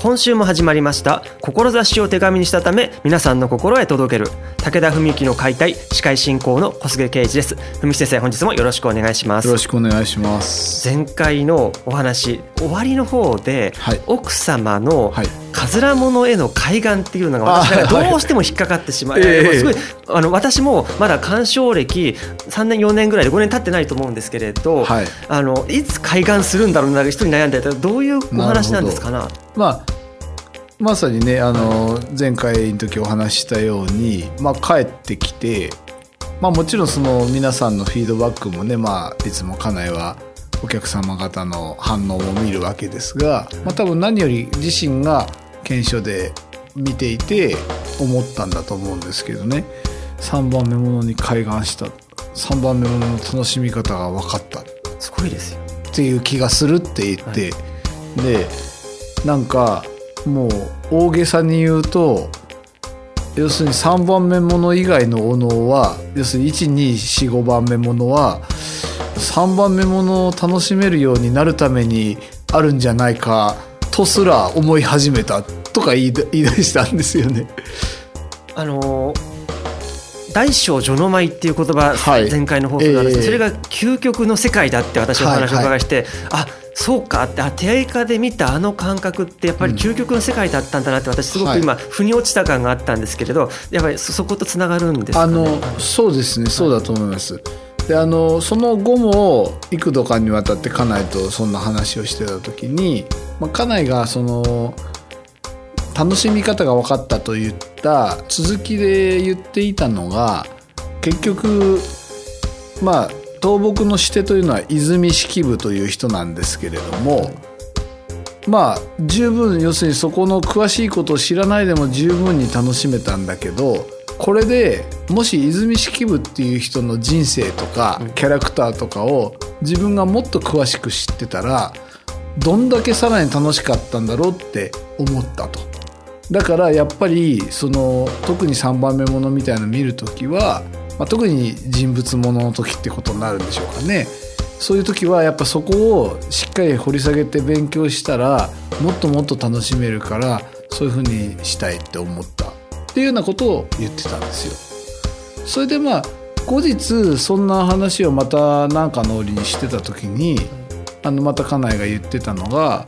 今週も始まりました。志を手紙にしたため皆さんの心へ届ける。武田文幸の解体司会進行の小菅圭一です。文先生本日もよろしくお願いします。よろしくお願いします。前回のお話終わりの方で、はい、奥様の、はいかずらものへの海岸っていうのが私がどうしても引っかかってしまう、すごいあの私もまだ鑑賞歴3年4年ぐらいで5年経ってないと思うんですけれど、はい、あのいつ海岸するんだろうな一人悩んでたらどういうお話なんですかな？まあまさにねあの前回の時お話ししたように、まあ、帰ってきて、まあ、もちろんその皆さんのフィードバックもね、まあ、いつも家内はお客様方の反応を見るわけですが、まあ、多分何より自身が検証で見ていて思ったんだと思うんですけどね。3番目ものに開眼した。3番目ものの楽しみ方が分かった。すごいですよ。っていう気がするって言って、はい、でなんかもう大げさに言うと要するに3番目もの以外のお能は要するに1245番目ものは3番目ものを楽しめるようになるためにあるんじゃないかとすら思い始めたとか言い言い出したんですよね。あの大小序の舞っていう言葉、はい、前回の放送なんです。えー、それが究極の世界だって私はお話を伺いして、はいはい、あそうかってあ手合で見たあの感覚ってやっぱり究極の世界だったんだなって私すごく今、腑に落ちた感があったんですけれどやっぱりそことつながるんですか、ね、あのそうですね。そうだと思います。であのその後も幾度かにわたって家内とそんな話をしてた時に、まあ、家内がその楽しみ方が分かったと言った続きで言っていたのが結局まあ倒木の師弟というのは泉式部という人なんですけれどもまあ十分要するにそこの詳しいことを知らないでも十分に楽しめたんだけどこれでもし泉式部っていう人の人生とかキャラクターとかを自分がもっと詳しく知ってたらどんだけさらに楽しかったんだろうって思ったと。だからやっぱりその特に3番目ものみたいなの見る時は、まあ、特に人物ものの時ってことになるんでしょうかね。そういう時はやっぱそこをしっかり掘り下げて勉強したらもっともっと楽しめるからそういうふうにしたいって思ったっていうようなことを言ってたんですよ。それでまあ後日そんな話をまた何かの折にしてた時にあのまた家内が言ってたのが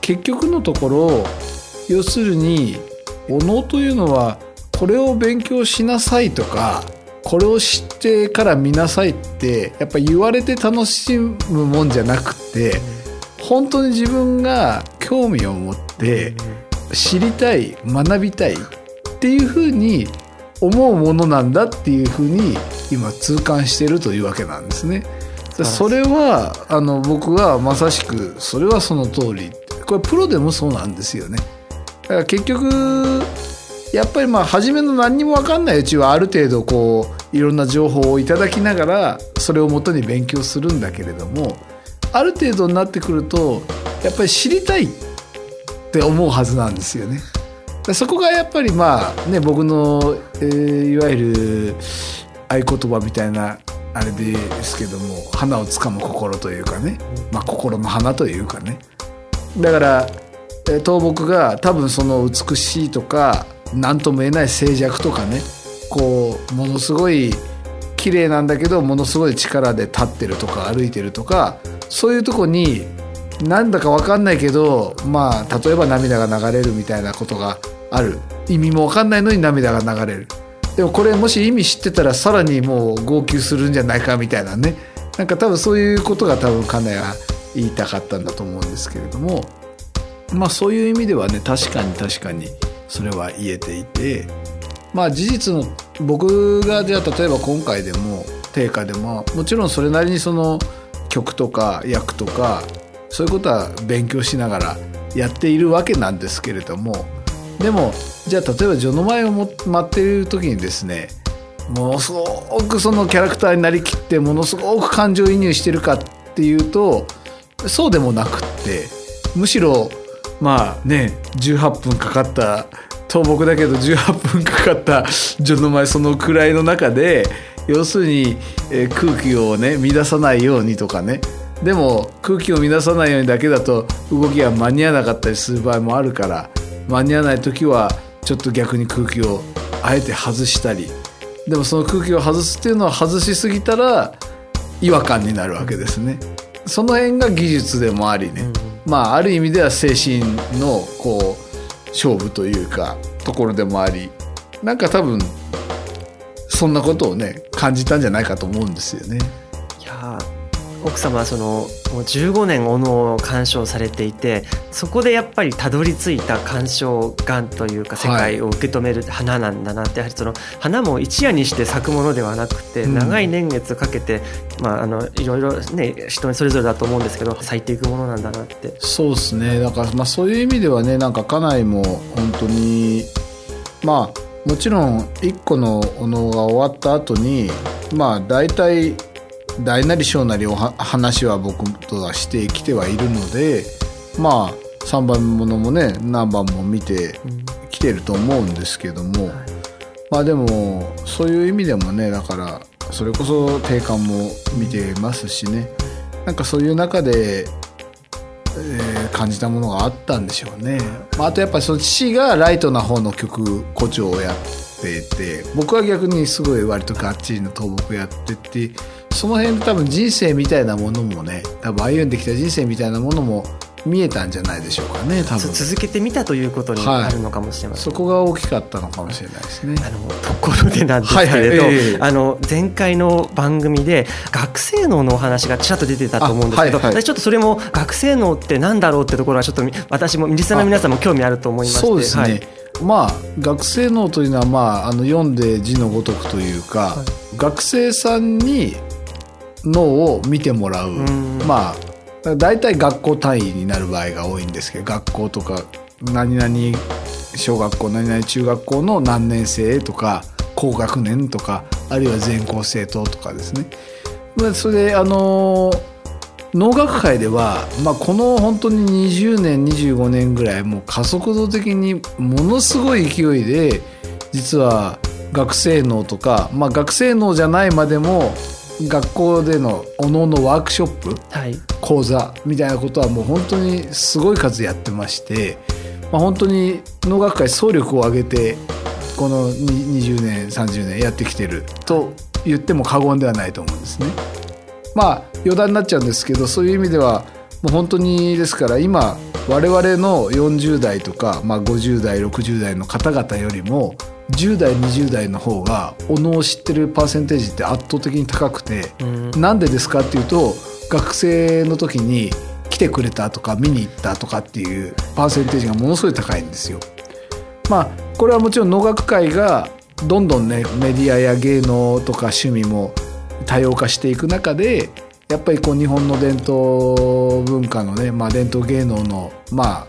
結局のところ要するにお能というのはこれを勉強しなさいとかこれを知ってから見なさいってやっぱ言われて楽しむもんじゃなくて本当に自分が興味を持って知りたい学びたいっていうふうに思うものなんだっていうふうに今痛感してるというわけなんですね。それはあの僕はまさしくそれはその通りこれプロでもそうなんですよね。だから結局やっぱりまあ初めの何にも分かんないうちはある程度こういろんな情報をいただきながらそれをもとに勉強するんだけれどもある程度になってくるとやっぱり知りたいって思うはずなんですよね。そこがやっぱりまあね僕の、えー、いわゆる合言葉みたいなあれですけども花をつかむ心というかね、まあ、心の花というかねだから倒木が多分その美しいとか何とも言えない静寂とかねこうものすごい綺麗なんだけどものすごい力で立ってるとか歩いてるとかそういうとこになんだか分かんないけどまあ例えば涙が流れるみたいなことがある。意味も分かんないのに涙が流れる。でもこれもし意味知ってたらさらにもう号泣するんじゃないかみたいなね。なんか多分そういうことが多分家内は言いたかったんだと思うんですけれども。まあそういう意味ではね確かに確かにそれは言えていてまあ事実の僕がじゃあ例えば今回でも定価でももちろんそれなりにその曲とか役とかそういうことは勉強しながらやっているわけなんですけれどもでもじゃあ例えば序の前を待っている時にですねものすごくそのキャラクターになりきってものすごく感情移入してるかっていうとそうでもなくってむしろまあね18分かかった倒木だけど18分かかった序の前そのくらいの中で要するに、えー、空気をね乱さないようにとかね。でも空気を乱さないようにだけだと動きが間に合わなかったりする場合もあるから間に合わない時はちょっと逆に空気をあえて外したり。でもその空気を外すっていうのは外しすぎたら違和感になるわけですね。その辺が技術でもありね、まあある意味では精神のこう勝負というかところでもありなんか多分そんなことをね感じたんじゃないかと思うんですよね。奥様はそのもう15年お能を鑑賞されていてそこでやっぱりたどり着いた鑑賞眼というか世界を受け止める花なんだなって、やはりその花も一夜にして咲くものではなくて長い年月かけて、まあ、あのいろいろね人それぞれだと思うんですけど咲いていくものなんだなって。そうですね。だからまあそういう意味ではねなんか家内も本当にまあもちろん1個のお能が終わった後にまあ大体大なり小なりお話は僕とはしてきてはいるのでまあ3番ものもね何番も見てきてると思うんですけども、うん、まあでもそういう意味でもねだからそれこそ定款も見てますしね。なんかそういう中で、えー、感じたものがあったんでしょうね。まあ、あとやっぱりその父がライトな方の曲誇張をやってて僕は逆にすごい割とがっちりの倒木やっててその辺で多分人生みたいなものもね多分歩んできた人生みたいなものも見えたんじゃないでしょうかね多分。続けてみたということになるのかもしれません、はい、そこが大きかったのかもしれないですね。あのところでなんですけれど、はいはいえー、あの前回の番組で学生脳のお話がちらっと出てたと思うんですけど、はいはい、私ちょっとそれも学生脳ってなんだろうってところはちょっと私もリスナーの皆さんも興味あると思いましてそうですね、はいまあ学生脳というのは、まあ、あの読んで字のごとくというか、はい、学生さんに脳を見てもらう。まあ大体学校単位になる場合が多いんですけど学校とか何々小学校何々中学校の何年生とか高学年とかあるいは全校生徒とかですね。それであの農学会では、まあ、この本当に20年25年ぐらいもう加速度的にものすごい勢いで実は学生脳とか、まあ、学生脳じゃないまでも学校でのおののワークショップ、はい、講座みたいなことはもう本当にすごい数やってまして、まあ、本当に農学会総力を挙げてこの20年30年やってきてると言っても過言ではないと思うんですね。まあ余談になっちゃうんですけどそういう意味ではもう本当にですから今我々の40代とか、まあ、50代60代の方々よりも10代20代の方がおのを知ってるパーセンテージって圧倒的に高くて、うん、なんでですかっていうと学生の時に来てくれたとか見に行ったとかっていうパーセンテージがものすごい高いんですよ。まあこれはもちろん農学会がどんどんねメディアや芸能とか趣味も多様化していく中でやっぱりこう日本の伝統文化のね、まあ、伝統芸能のまあ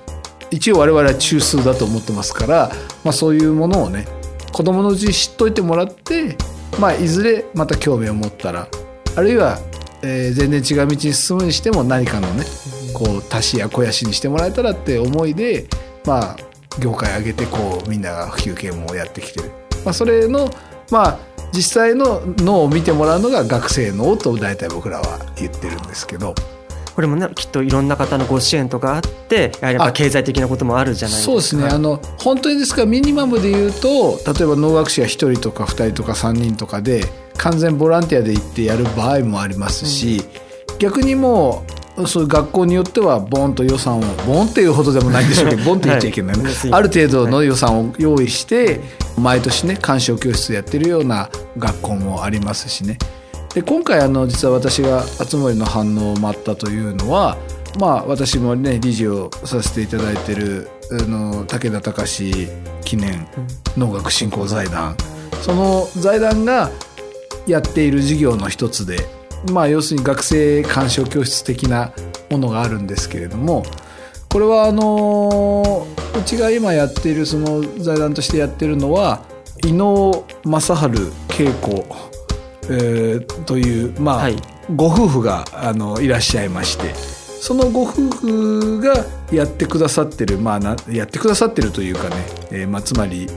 一応我々は中枢だと思ってますから、まあ、そういうものをね子供のうちに知っといてもらって、まあ、いずれまた興味を持ったらあるいは、えー、全然違う道に進むにしても何かのねこう足しや肥やしにしてもらえたらって思いでまあ業界上げてこうみんなが普及系もやってきてる、まあ、それのまあ実際の脳を見てもらうのが学生脳と大体僕らは言ってるんですけど。これもねきっといろんな方のご支援とかあってやはりやっぱ経済的なこともあるじゃないですか。そうですね。あの本当にですからミニマムで言うと例えば能楽師が1人とか2人とか3人とかで完全ボランティアで行ってやる場合もありますし、うん、逆にもうそういう学校によってはボンと予算をボンっていうほどでもないんでしょうけど ボンって言っちゃいけないね、はい、ある程度の予算を用意して毎年ね鑑賞教室やってるような学校もありますしね。で今回あの実は私が熱森の反応を待ったというのはまあ私もね理事をさせていただいてるあの武田隆記念能楽振興財団、その財団がやっている事業の一つでまあ要するに学生鑑賞教室的なものがあるんですけれどもこれはあのうちが今やっているその財団としてやってるのは伊能正治恵子、えー、というまあ、はい、ご夫婦があのいらっしゃいましてそのご夫婦がやってくださってるまあなやってくださってるというかね、えーまあ、つまり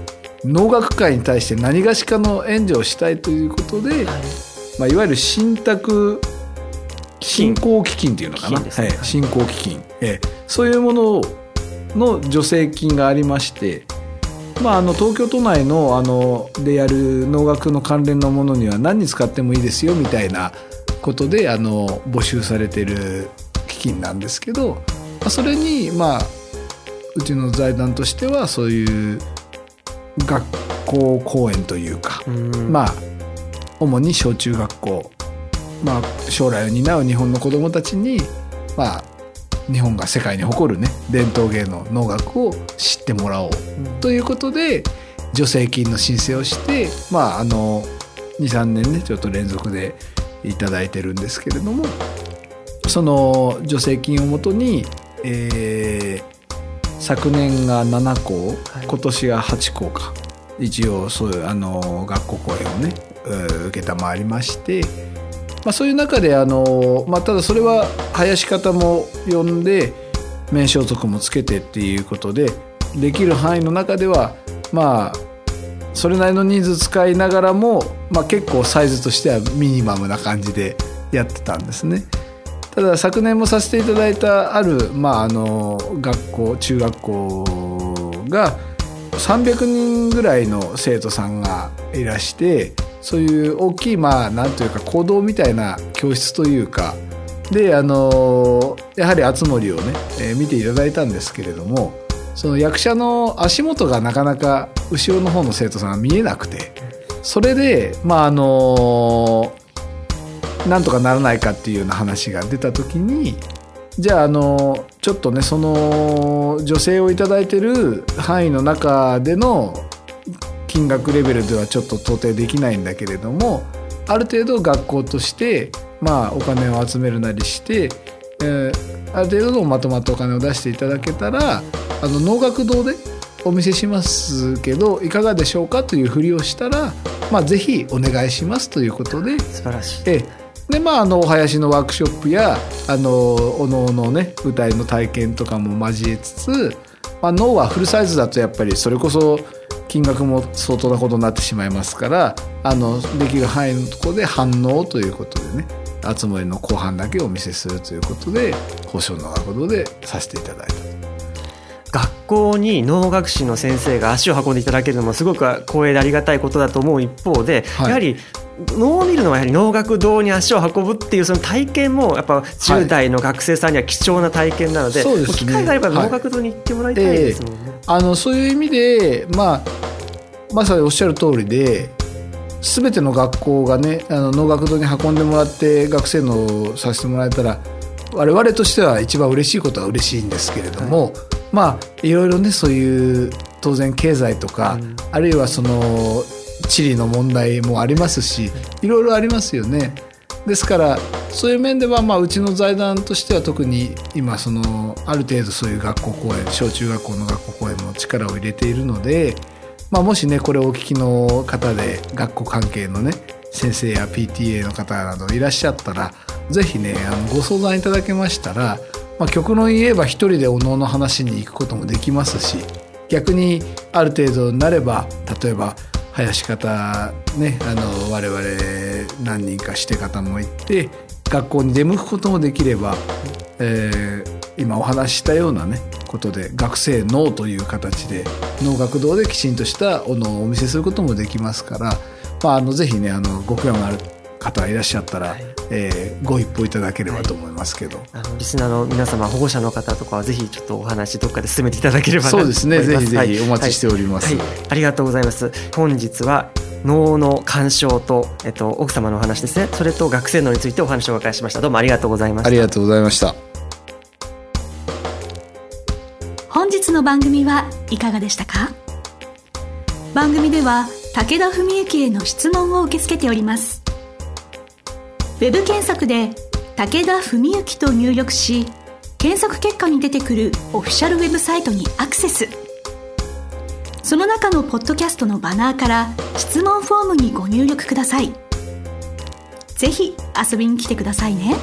能楽会に対して何がしかの援助をしたいということで、はい。まあ、いわゆる信託信仰基金っていうのかな、ね、はい、信仰基金、えー、そういうものの助成金がありまして、まあ、あの東京都内のあのでやる能楽の関連のものには何に使ってもいいですよみたいなことであの募集されてる基金なんですけど、まあ、それにまあうちの財団としてはそういう学校公演というか、まあ主に小中学校、まあ、将来を担う日本の子どもたちに、まあ、日本が世界に誇るね伝統芸能能楽を知ってもらおう。ということで助成金の申請をしてまああの23年ねちょっと連続で頂いてるんですけれどもその助成金をもとに、えー、昨年が7校、今年が8校か。一応そういうあの学校公演をね承りまして。まあ、そういう中であの、まあ、ただそれは林方も呼んで名称則もつけてっていうことでできる範囲の中ではまあそれなりの人数使いながらも、まあ、結構サイズとしてはミニマムな感じでやってたんですね。ただ昨年もさせていただいたある、まあ、あの学校中学校が300人ぐらいの生徒さんがいらしてそういう大きいまあなんというか行動みたいな教室というかであのやはり熱森をね、えー、見ていただいたんですけれどもその役者の足元がなかなか後ろの方の生徒さんが見えなくてそれでまああのなんとかならないかっていうような話が出た時にじゃああのちょっとねその女性を頂いてる範囲の中での金額レベルではちょっと到底できないんだけれどもある程度学校としてまあお金を集めるなりして、えー、ある程度のまとまったお金を出していただけたらあの能楽堂でお見せしますけどいかがでしょうかというふりをしたら、まあ、ぜひお願いしますということで素晴らしい。えでまあ、あのお囃子のワークショップやあのおのおのね舞台の体験とかも交えつつ、まあ、脳はフルサイズだとやっぱりそれこそ金額も相当なことになってしまいますからあのできる範囲のところで反応ということでね集まりの後半だけお見せするということで保証の学堂でさせていただいた。学校に能楽師の先生が足を運んでいただけるのもすごく光栄でありがたいことだと思う一方で、はい、やはり能を見るのはやはり能楽堂に足を運ぶっていうその体験もやっぱ10代の学生さんには貴重な体験なのではいでね、機会があれば能楽堂に行ってもらいたいですもんね。はいえー、あのそういう意味で、まあ、まさにおっしゃる通りで全ての学校がねあの能楽堂に運んでもらって学生のさせてもらえたら我々としては一番嬉しいことは嬉しいんですけれども、はい、まあいろいろねそういう当然経済とか、うん、あるいはその地理の問題もありますしいろいろありますよね。ですからそういう面では、まあ、うちの財団としては特に今そのある程度そういう学校公演小中学校の学校公演も力を入れているので、まあ、もしねこれをお聞きの方で学校関係のね先生や PTA の方などいらっしゃったら是非ねあのご相談いただけましたら、まあ、極論言えば一人でおのの話に行くこともできますし逆にある程度になれば例えば林方ねあの我々何人かして方も行って学校に出向くこともできれば、えー、今お話ししたようなねことで学生脳という形で脳学堂できちんとしたおのをお見せすることもできますから、まあ、あのぜひねあのご興味ある方いらっしゃったら、はい、えー、ご一報いただければと思いますけど、はい、あのリスナーの皆様保護者の方とかはぜひちょっとお話どっかで進めていただければそうですね。ぜひぜひお待ちしております、はい、ありがとうございます。本日は脳の干渉と、えっと、奥様のお話ですね。それと学生脳についてお話をお伺いしました。どうもありがとうございました。ありがとうございました。本日の番組はいかがでしたか？番組では武田文幸への質問を受け付けておりますウェブ検索で「武田文幸」と入力し検索結果に出てくるオフィシャルウェブサイトにアクセスその中のポッドキャストのバナーから質問フォームにご入力くださいぜひ遊びに来てくださいね。